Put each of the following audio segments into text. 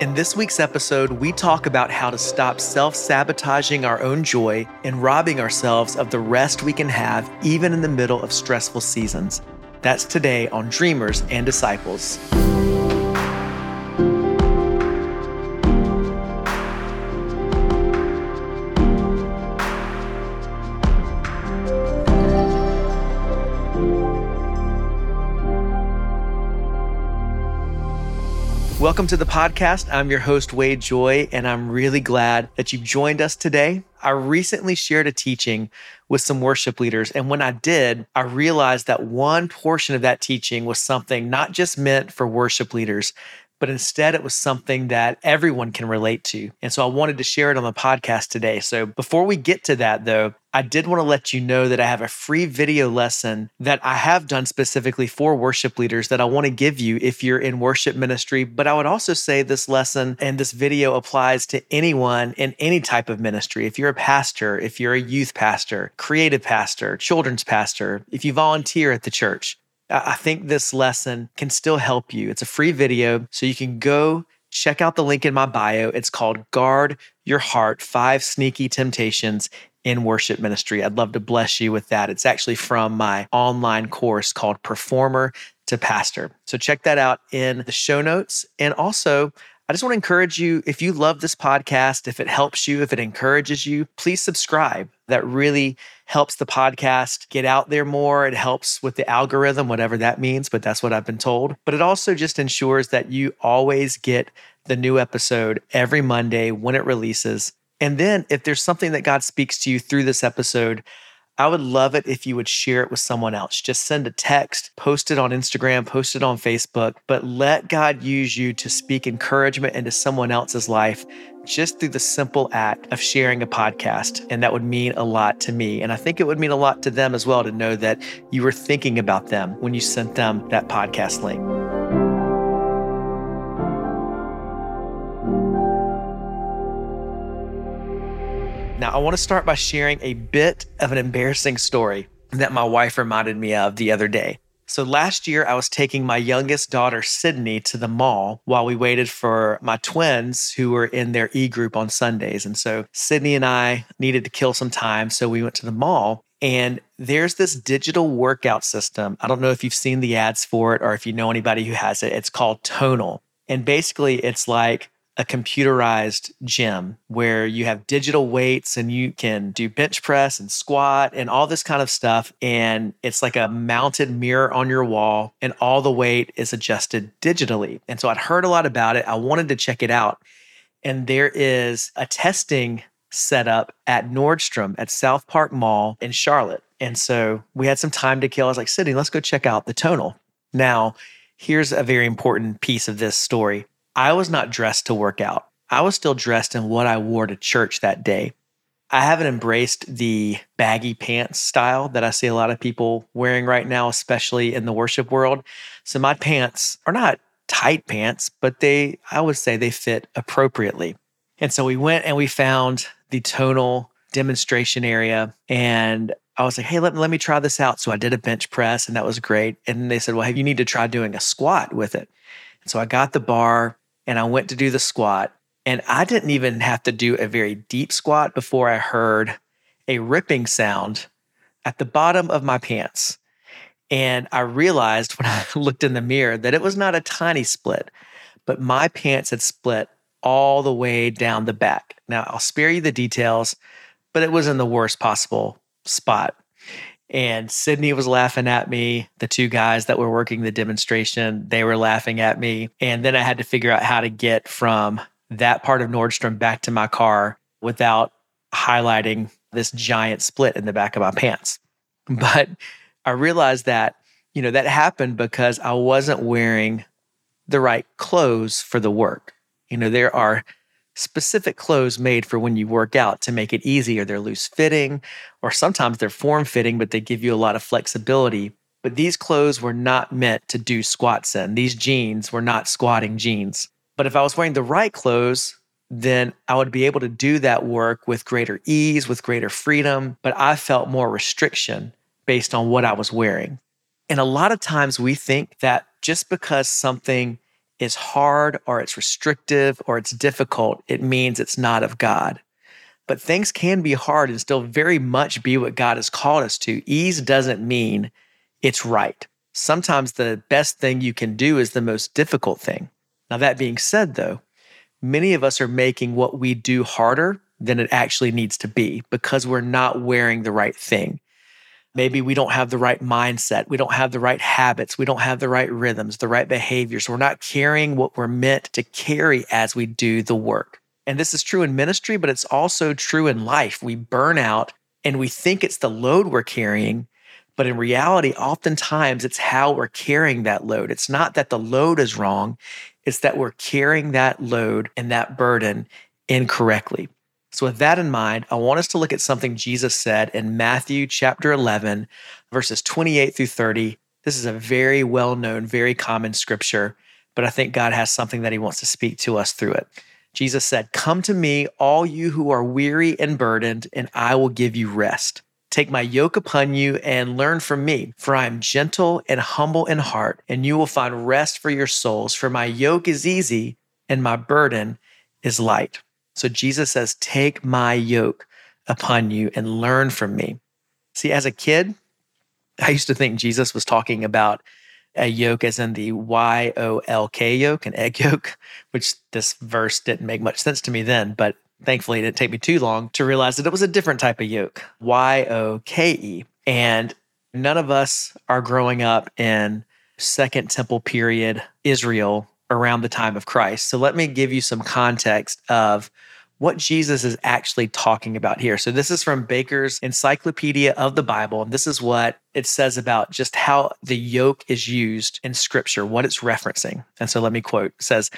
In this week's episode, we talk about how to stop self sabotaging our own joy and robbing ourselves of the rest we can have even in the middle of stressful seasons. That's today on Dreamers and Disciples. Welcome to the podcast. I'm your host, Wade Joye, and I'm really glad that you've joined us today. I recently shared a teaching with some worship leaders, and when I did, I realized that one portion of that teaching was something not just meant for worship leaders, but instead it was something that everyone can relate to. And so I wanted to share it on the podcast today. So before we get to that, though, I did want to let you know that I have a free video lesson that I have done specifically for worship leaders that I want to give you if you're in worship ministry. But I would also say this lesson and this video applies to anyone in any type of ministry. If you're a pastor, if you're a youth pastor, creative pastor, children's pastor, if you volunteer at the church, I think this lesson can still help you. It's a free video, so you can go check out the link in my bio. It's called Guard Your Heart Five Sneaky Temptations in Worship Ministry. I'd love to bless you with that. It's actually from my online course called Performer to Pastor. So check that out in the show notes. And also, I just want to encourage you if you love this podcast, if it helps you, if it encourages you, please subscribe. That really helps the podcast get out there more. It helps with the algorithm, whatever that means, but that's what I've been told. But it also just ensures that you always get the new episode every Monday when it releases. And then if there's something that God speaks to you through this episode, I would love it if you would share it with someone else. Just send a text, post it on Instagram, post it on Facebook, but let God use you to speak encouragement into someone else's life just through the simple act of sharing a podcast. And that would mean a lot to me. And I think it would mean a lot to them as well to know that you were thinking about them when you sent them that podcast link. Now, I want to start by sharing a bit of an embarrassing story that my wife reminded me of the other day. So last year, I was taking my youngest daughter, Sydney, to the mall while we waited for my twins who were in their e group on Sundays. And so Sydney and I needed to kill some time. So we went to the mall. And there's this digital workout system. I don't know if you've seen the ads for it or if you know anybody who has it. It's called Tonal. And basically, it's like a computerized gym where you have digital weights and you can do bench press and squat and all this kind of stuff. And it's like a mounted mirror on your wall, and all the weight is adjusted digitally. And so I'd heard a lot about it. I wanted to check it out. And there is a testing setup at Nordstrom at South Park Mall in Charlotte. And so we had some time to kill. I was like, Sydney, let's go check out the tonal. Now, here's a very important piece of this story. I was not dressed to work out. I was still dressed in what I wore to church that day. I haven't embraced the baggy pants style that I see a lot of people wearing right now, especially in the worship world. So my pants are not tight pants, but they, I would say they fit appropriately. And so we went and we found the tonal demonstration area and I was like, hey, let, let me try this out. So I did a bench press and that was great. And they said, well, hey, you need to try doing a squat with it. And so I got the bar, and I went to do the squat. And I didn't even have to do a very deep squat before I heard a ripping sound at the bottom of my pants. And I realized when I looked in the mirror that it was not a tiny split, but my pants had split all the way down the back. Now, I'll spare you the details, but it was in the worst possible spot. And Sydney was laughing at me. The two guys that were working the demonstration, they were laughing at me. And then I had to figure out how to get from that part of Nordstrom back to my car without highlighting this giant split in the back of my pants. But I realized that, you know, that happened because I wasn't wearing the right clothes for the work. You know, there are specific clothes made for when you work out to make it easier. They're loose fitting, or sometimes they're form fitting, but they give you a lot of flexibility. But these clothes were not meant to do squats in. These jeans were not squatting jeans. But if I was wearing the right clothes, then I would be able to do that work with greater ease, with greater freedom. But I felt more restriction based on what I was wearing. And a lot of times we think that just because something is hard or it's restrictive or it's difficult, it means it's not of God. But things can be hard and still very much be what God has called us to. Ease doesn't mean it's right. Sometimes the best thing you can do is the most difficult thing. Now, that being said, though, many of us are making what we do harder than it actually needs to be because we're not wearing the right thing. Maybe we don't have the right mindset. We don't have the right habits. We don't have the right rhythms, the right behaviors. We're not carrying what we're meant to carry as we do the work. And this is true in ministry, but it's also true in life. We burn out and we think it's the load we're carrying. But in reality, oftentimes it's how we're carrying that load. It's not that the load is wrong, it's that we're carrying that load and that burden incorrectly. So, with that in mind, I want us to look at something Jesus said in Matthew chapter 11, verses 28 through 30. This is a very well known, very common scripture, but I think God has something that he wants to speak to us through it. Jesus said, Come to me, all you who are weary and burdened, and I will give you rest. Take my yoke upon you and learn from me, for I am gentle and humble in heart, and you will find rest for your souls. For my yoke is easy and my burden is light. So Jesus says, Take my yoke upon you and learn from me. See, as a kid, I used to think Jesus was talking about a yoke as in the Y O L K yoke, an egg yolk, which this verse didn't make much sense to me then, but thankfully it didn't take me too long to realize that it was a different type of yoke, Y O K E. And none of us are growing up in Second Temple period Israel around the time of Christ. So let me give you some context of what Jesus is actually talking about here. So, this is from Baker's Encyclopedia of the Bible. And this is what it says about just how the yoke is used in scripture, what it's referencing. And so, let me quote it says,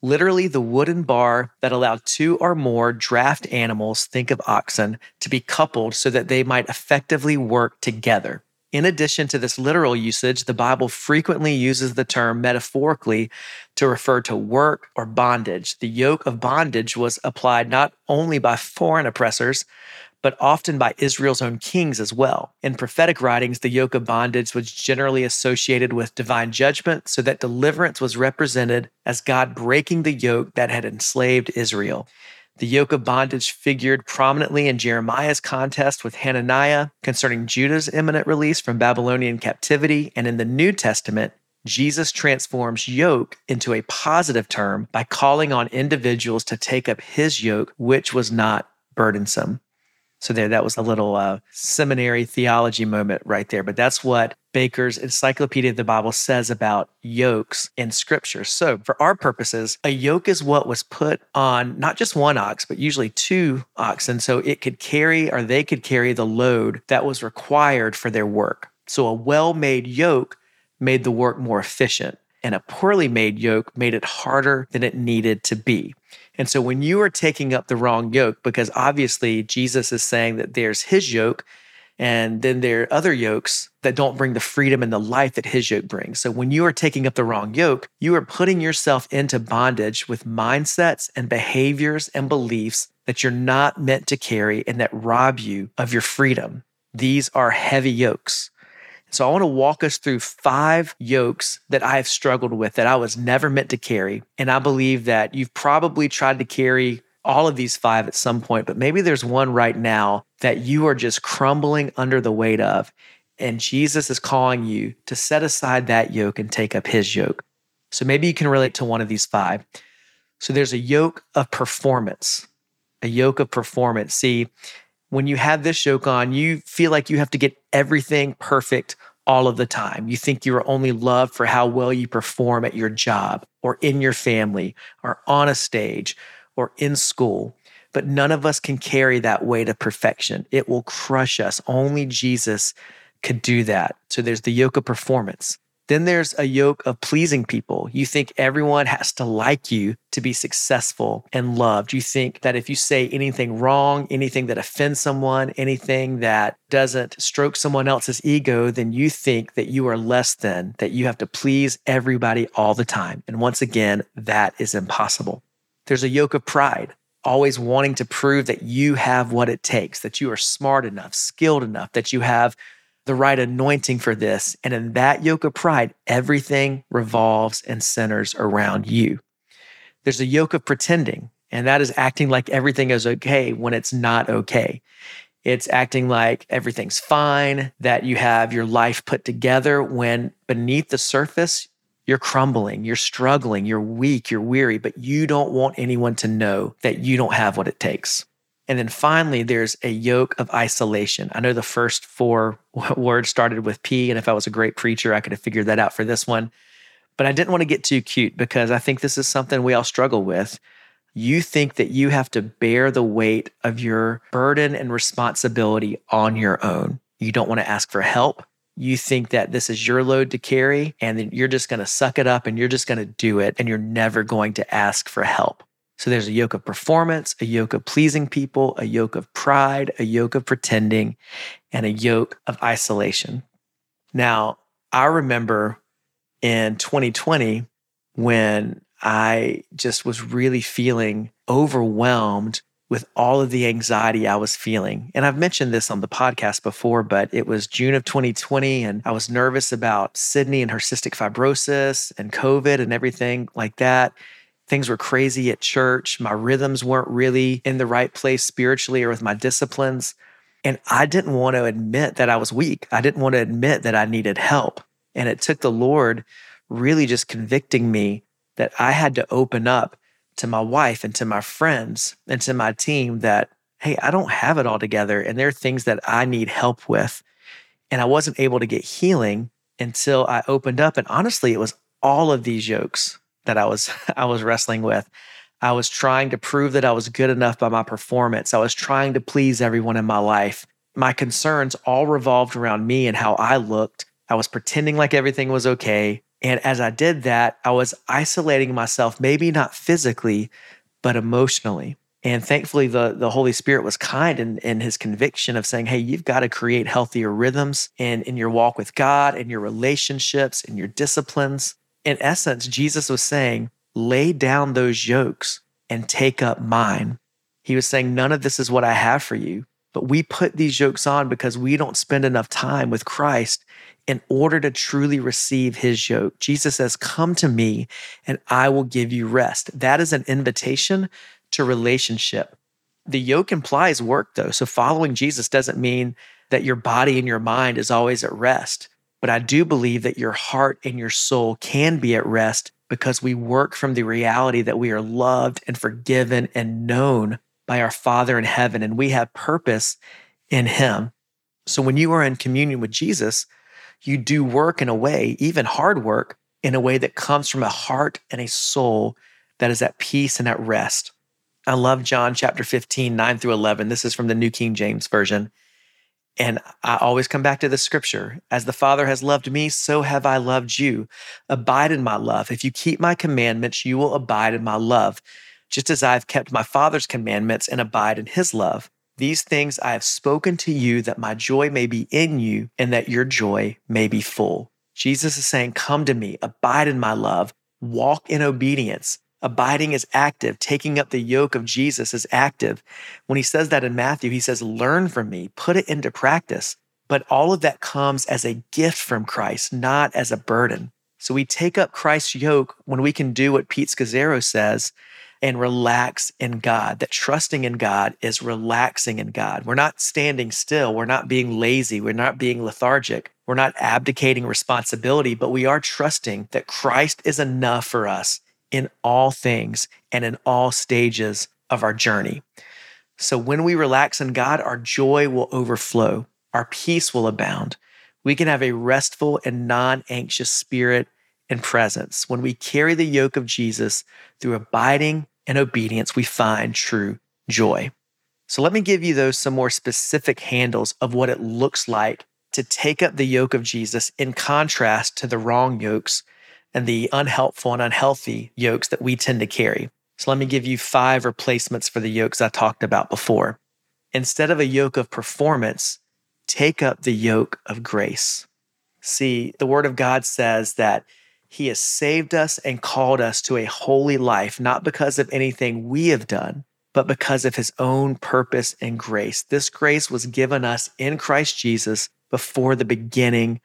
literally the wooden bar that allowed two or more draft animals, think of oxen, to be coupled so that they might effectively work together. In addition to this literal usage, the Bible frequently uses the term metaphorically to refer to work or bondage. The yoke of bondage was applied not only by foreign oppressors, but often by Israel's own kings as well. In prophetic writings, the yoke of bondage was generally associated with divine judgment, so that deliverance was represented as God breaking the yoke that had enslaved Israel. The yoke of bondage figured prominently in Jeremiah's contest with Hananiah concerning Judah's imminent release from Babylonian captivity. And in the New Testament, Jesus transforms yoke into a positive term by calling on individuals to take up his yoke, which was not burdensome. So there, that was a little uh, seminary theology moment right there. But that's what Baker's Encyclopedia of the Bible says about yokes in Scripture. So for our purposes, a yoke is what was put on not just one ox, but usually two oxen, so it could carry or they could carry the load that was required for their work. So a well-made yoke made the work more efficient, and a poorly made yoke made it harder than it needed to be. And so when you are taking up the wrong yoke, because obviously Jesus is saying that there's his yoke, and then there are other yokes that don't bring the freedom and the life that his yoke brings. So when you are taking up the wrong yoke, you are putting yourself into bondage with mindsets and behaviors and beliefs that you're not meant to carry and that rob you of your freedom. These are heavy yokes. So I want to walk us through five yokes that I have struggled with that I was never meant to carry. And I believe that you've probably tried to carry all of these five at some point, but maybe there's one right now that you are just crumbling under the weight of. And Jesus is calling you to set aside that yoke and take up his yoke. So maybe you can relate to one of these five. So there's a yoke of performance, a yoke of performance. See, when you have this yoke on, you feel like you have to get everything perfect all of the time. You think you are only loved for how well you perform at your job or in your family or on a stage or in school. But none of us can carry that weight of perfection. It will crush us. Only Jesus could do that. So there's the yoke of performance. Then there's a yoke of pleasing people. You think everyone has to like you to be successful and loved. You think that if you say anything wrong, anything that offends someone, anything that doesn't stroke someone else's ego, then you think that you are less than, that you have to please everybody all the time. And once again, that is impossible. There's a yoke of pride always wanting to prove that you have what it takes, that you are smart enough, skilled enough, that you have the right anointing for this. And in that yoke of pride, everything revolves and centers around you. There's a yoke of pretending, and that is acting like everything is okay when it's not okay. It's acting like everything's fine, that you have your life put together when beneath the surface, you're crumbling, you're struggling, you're weak, you're weary, but you don't want anyone to know that you don't have what it takes. And then finally, there's a yoke of isolation. I know the first four words started with P, and if I was a great preacher, I could have figured that out for this one. But I didn't want to get too cute because I think this is something we all struggle with you think that you have to bear the weight of your burden and responsibility on your own. You don't want to ask for help. You think that this is your load to carry and then you're just going to suck it up and you're just going to do it and you're never going to ask for help. So there's a yoke of performance, a yoke of pleasing people, a yoke of pride, a yoke of pretending, and a yoke of isolation. Now, I remember in 2020 when I just was really feeling overwhelmed with all of the anxiety I was feeling. And I've mentioned this on the podcast before, but it was June of 2020, and I was nervous about Sydney and her cystic fibrosis and COVID and everything like that. Things were crazy at church. My rhythms weren't really in the right place spiritually or with my disciplines. And I didn't want to admit that I was weak. I didn't want to admit that I needed help. And it took the Lord really just convicting me that I had to open up to my wife and to my friends and to my team that, hey, I don't have it all together. And there are things that I need help with. And I wasn't able to get healing until I opened up. And honestly, it was all of these yokes that I was I was wrestling with. I was trying to prove that I was good enough by my performance. I was trying to please everyone in my life. My concerns all revolved around me and how I looked. I was pretending like everything was okay. And as I did that, I was isolating myself, maybe not physically, but emotionally. And thankfully, the, the Holy Spirit was kind in, in his conviction of saying, hey, you've got to create healthier rhythms in, in your walk with God, in your relationships, in your disciplines. In essence, Jesus was saying, lay down those yokes and take up mine. He was saying, none of this is what I have for you. But we put these yokes on because we don't spend enough time with Christ in order to truly receive his yoke. Jesus says, Come to me and I will give you rest. That is an invitation to relationship. The yoke implies work, though. So following Jesus doesn't mean that your body and your mind is always at rest. But I do believe that your heart and your soul can be at rest because we work from the reality that we are loved and forgiven and known by our Father in heaven, and we have purpose in Him. So when you are in communion with Jesus, you do work in a way, even hard work, in a way that comes from a heart and a soul that is at peace and at rest. I love John chapter 15, 9 through 11. This is from the New King James Version. And I always come back to the scripture As the Father has loved me, so have I loved you. Abide in my love. If you keep my commandments, you will abide in my love, just as I have kept my Father's commandments and abide in his love. These things I have spoken to you that my joy may be in you and that your joy may be full. Jesus is saying, Come to me, abide in my love, walk in obedience. Abiding is active. Taking up the yoke of Jesus is active. When he says that in Matthew, he says, Learn from me, put it into practice. But all of that comes as a gift from Christ, not as a burden. So we take up Christ's yoke when we can do what Pete Scazzero says and relax in God. That trusting in God is relaxing in God. We're not standing still. We're not being lazy. We're not being lethargic. We're not abdicating responsibility, but we are trusting that Christ is enough for us in all things and in all stages of our journey. So when we relax in God, our joy will overflow, our peace will abound. We can have a restful and non anxious spirit and presence. When we carry the yoke of Jesus through abiding and obedience, we find true joy. So let me give you those some more specific handles of what it looks like to take up the yoke of Jesus in contrast to the wrong yokes and the unhelpful and unhealthy yokes that we tend to carry. So let me give you five replacements for the yokes I talked about before. Instead of a yoke of performance, take up the yoke of grace. See, the word of God says that he has saved us and called us to a holy life, not because of anything we have done, but because of his own purpose and grace. This grace was given us in Christ Jesus before the beginning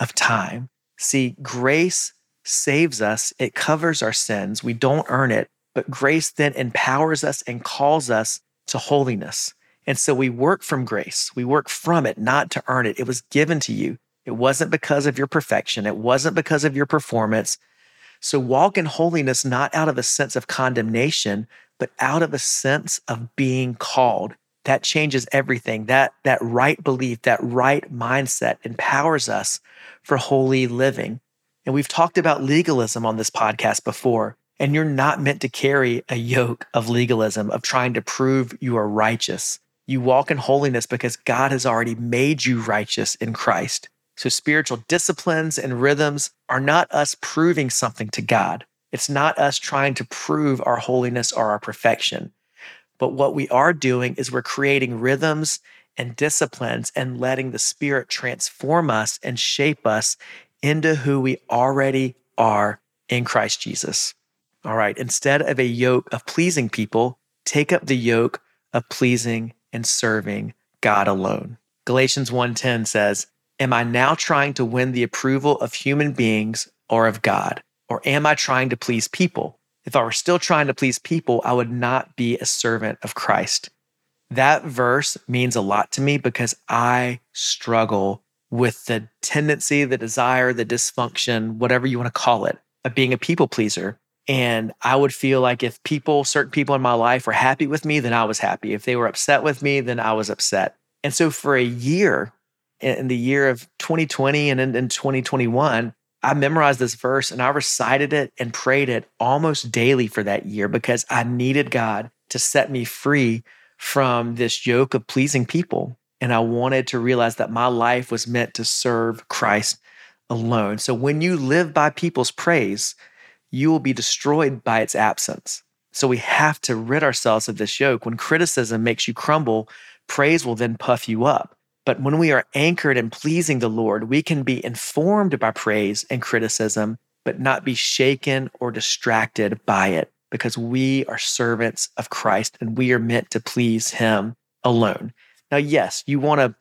of time. See, grace saves us, it covers our sins. We don't earn it, but grace then empowers us and calls us to holiness. And so we work from grace. We work from it, not to earn it. It was given to you. It wasn't because of your perfection, it wasn't because of your performance. So walk in holiness not out of a sense of condemnation, but out of a sense of being called. That changes everything. That, that right belief, that right mindset empowers us for holy living. And we've talked about legalism on this podcast before. And you're not meant to carry a yoke of legalism, of trying to prove you are righteous. You walk in holiness because God has already made you righteous in Christ. So, spiritual disciplines and rhythms are not us proving something to God. It's not us trying to prove our holiness or our perfection. But what we are doing is we're creating rhythms and disciplines and letting the Spirit transform us and shape us into who we already are in Christ Jesus. All right, instead of a yoke of pleasing people, take up the yoke of pleasing and serving God alone. Galatians 1:10 says, Am I now trying to win the approval of human beings or of God? Or am I trying to please people? If I were still trying to please people, I would not be a servant of Christ. That verse means a lot to me because I struggle with the tendency, the desire, the dysfunction, whatever you want to call it, of being a people pleaser. And I would feel like if people, certain people in my life were happy with me, then I was happy. If they were upset with me, then I was upset. And so for a year, in the year of 2020 and in, in 2021, I memorized this verse and I recited it and prayed it almost daily for that year because I needed God to set me free from this yoke of pleasing people. And I wanted to realize that my life was meant to serve Christ alone. So when you live by people's praise, you will be destroyed by its absence. So we have to rid ourselves of this yoke. When criticism makes you crumble, praise will then puff you up. But when we are anchored in pleasing the Lord, we can be informed by praise and criticism, but not be shaken or distracted by it because we are servants of Christ and we are meant to please Him alone. Now, yes, you want to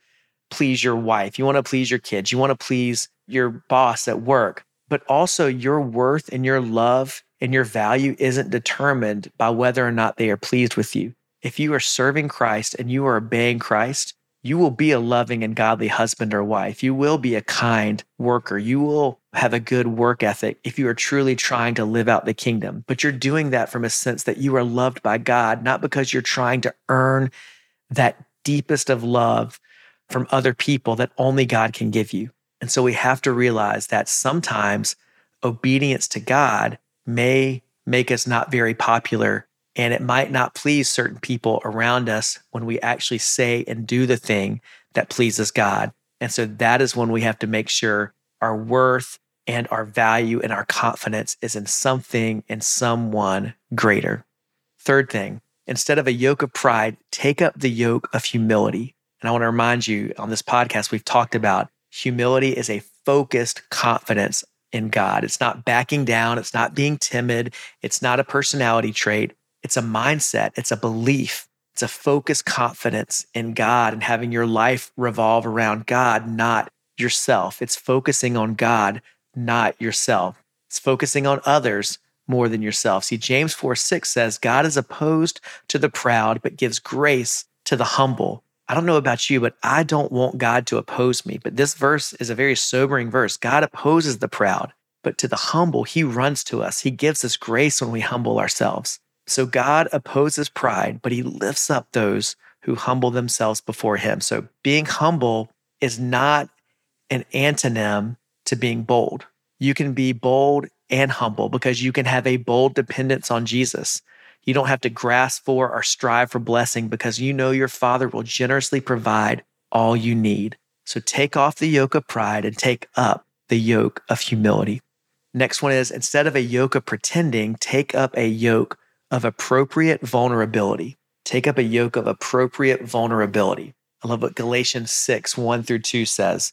please your wife, you want to please your kids, you want to please your boss at work, but also your worth and your love and your value isn't determined by whether or not they are pleased with you. If you are serving Christ and you are obeying Christ, you will be a loving and godly husband or wife. You will be a kind worker. You will have a good work ethic if you are truly trying to live out the kingdom. But you're doing that from a sense that you are loved by God, not because you're trying to earn that deepest of love from other people that only God can give you. And so we have to realize that sometimes obedience to God may make us not very popular and it might not please certain people around us when we actually say and do the thing that pleases God. And so that is when we have to make sure our worth and our value and our confidence is in something and someone greater. Third thing, instead of a yoke of pride, take up the yoke of humility. And I want to remind you on this podcast, we've talked about humility is a focused confidence in God. It's not backing down, it's not being timid, it's not a personality trait, it's a mindset, it's a belief, it's a focused confidence in God and having your life revolve around God, not yourself. It's focusing on God, not yourself. It's focusing on others more than yourself. See, James 4 6 says, God is opposed to the proud, but gives grace to the humble. I don't know about you, but I don't want God to oppose me. But this verse is a very sobering verse. God opposes the proud, but to the humble, he runs to us. He gives us grace when we humble ourselves. So God opposes pride, but he lifts up those who humble themselves before him. So being humble is not an antonym to being bold. You can be bold and humble because you can have a bold dependence on Jesus. You don't have to grasp for or strive for blessing because you know your Father will generously provide all you need. So take off the yoke of pride and take up the yoke of humility. Next one is instead of a yoke of pretending, take up a yoke of appropriate vulnerability. Take up a yoke of appropriate vulnerability. I love what Galatians 6, 1 through 2 says.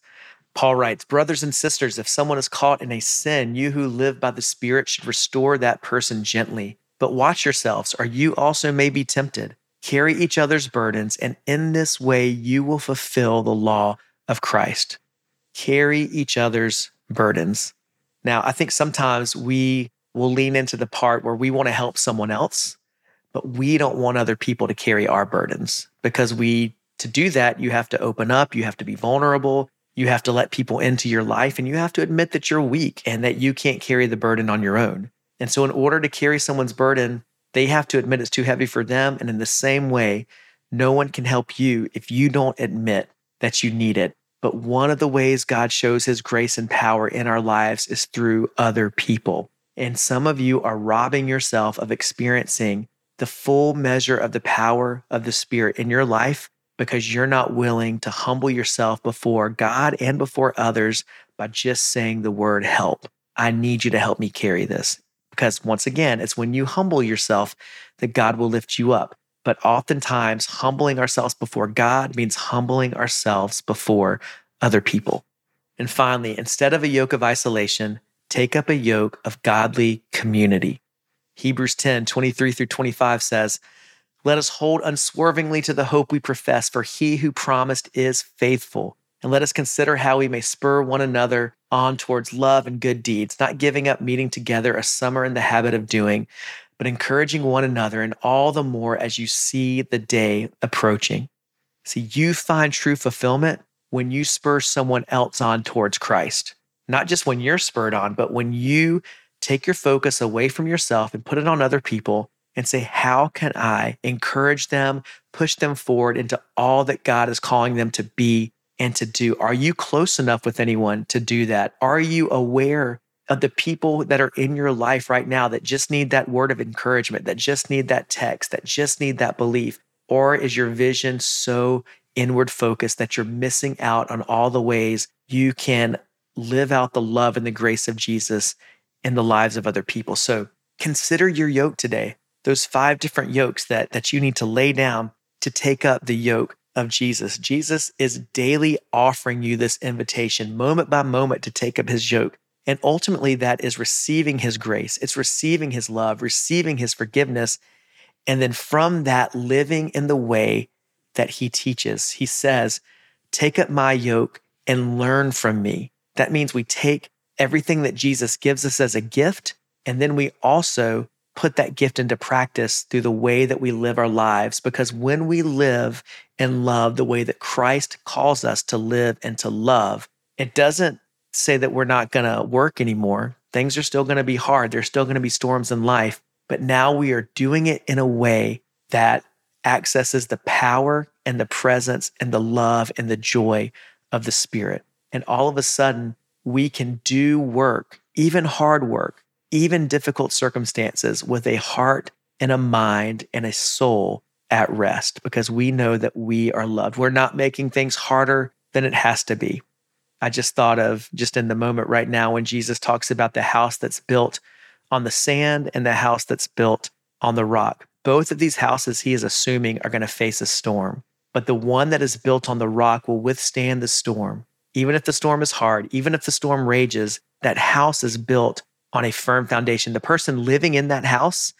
Paul writes, Brothers and sisters, if someone is caught in a sin, you who live by the Spirit should restore that person gently. But watch yourselves, or you also may be tempted. Carry each other's burdens, and in this way you will fulfill the law of Christ. Carry each other's burdens. Now, I think sometimes we will lean into the part where we want to help someone else, but we don't want other people to carry our burdens because we, to do that, you have to open up, you have to be vulnerable, you have to let people into your life, and you have to admit that you're weak and that you can't carry the burden on your own. And so, in order to carry someone's burden, they have to admit it's too heavy for them. And in the same way, no one can help you if you don't admit that you need it. But one of the ways God shows his grace and power in our lives is through other people. And some of you are robbing yourself of experiencing the full measure of the power of the Spirit in your life because you're not willing to humble yourself before God and before others by just saying the word help. I need you to help me carry this. Because once again, it's when you humble yourself that God will lift you up. But oftentimes, humbling ourselves before God means humbling ourselves before other people. And finally, instead of a yoke of isolation, take up a yoke of godly community. Hebrews 10 23 through 25 says, Let us hold unswervingly to the hope we profess, for he who promised is faithful. And let us consider how we may spur one another on towards love and good deeds, not giving up meeting together as some are in the habit of doing, but encouraging one another, and all the more as you see the day approaching. See, you find true fulfillment when you spur someone else on towards Christ. Not just when you're spurred on, but when you take your focus away from yourself and put it on other people and say, How can I encourage them, push them forward into all that God is calling them to be and to do? Are you close enough with anyone to do that? Are you aware of the people that are in your life right now that just need that word of encouragement, that just need that text, that just need that belief? Or is your vision so inward focused that you're missing out on all the ways you can live out the love and the grace of Jesus in the lives of other people? So consider your yoke today, those five different yokes that, that you need to lay down to take up the yoke of Jesus. Jesus is daily offering you this invitation, moment by moment, to take up his yoke. And ultimately, that is receiving his grace, it's receiving his love, receiving his forgiveness. And then from that, living in the way that he teaches. He says, Take up my yoke and learn from me. That means we take everything that Jesus gives us as a gift, and then we also put that gift into practice through the way that we live our lives. Because when we live and love the way that Christ calls us to live and to love, it doesn't say that we're not going to work anymore. Things are still going to be hard. There's still going to be storms in life. But now we are doing it in a way that accesses the power and the presence and the love and the joy of the Spirit. And all of a sudden, we can do work, even hard work, even difficult circumstances, with a heart and a mind and a soul at rest because we know that we are loved. We're not making things harder than it has to be. I just thought of just in the moment right now when Jesus talks about the house that's built on the sand and the house that's built on the rock. Both of these houses he is assuming are going to face a storm, but the one that is built on the rock will withstand the storm. Even if the storm is hard, even if the storm rages, that house is built on a firm foundation. The person living in that house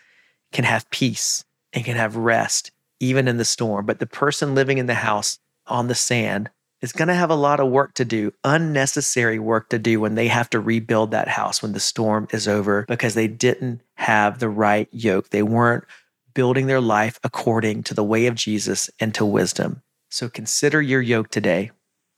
can have peace and can have rest, even in the storm. But the person living in the house on the sand is going to have a lot of work to do, unnecessary work to do when they have to rebuild that house when the storm is over because they didn't have the right yoke. They weren't building their life according to the way of Jesus and to wisdom. So consider your yoke today.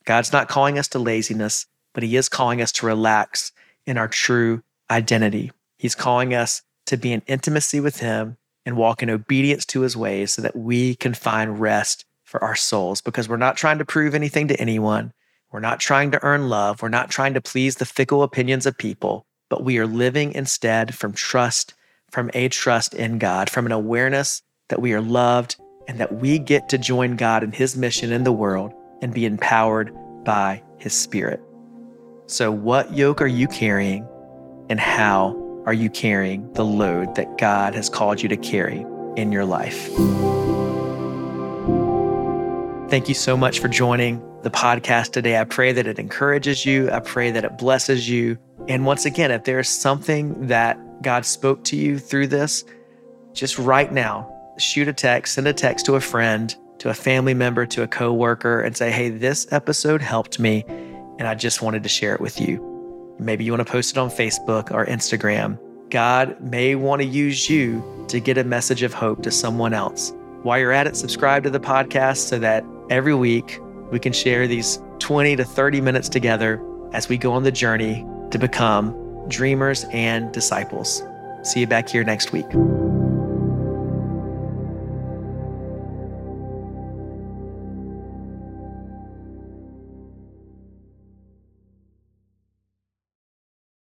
God's not calling us to laziness, but He is calling us to relax in our true identity. He's calling us to be in intimacy with Him and walk in obedience to His ways so that we can find rest for our souls because we're not trying to prove anything to anyone. We're not trying to earn love. We're not trying to please the fickle opinions of people, but we are living instead from trust, from a trust in God, from an awareness that we are loved and that we get to join God in his mission in the world and be empowered by his spirit. So, what yoke are you carrying and how are you carrying the load that God has called you to carry in your life? Thank you so much for joining the podcast today. I pray that it encourages you. I pray that it blesses you. And once again, if there's something that God spoke to you through this, just right now, shoot a text, send a text to a friend to a family member, to a coworker, and say, hey, this episode helped me, and I just wanted to share it with you. Maybe you want to post it on Facebook or Instagram. God may want to use you to get a message of hope to someone else. While you're at it, subscribe to the podcast so that every week we can share these 20 to 30 minutes together as we go on the journey to become dreamers and disciples. See you back here next week.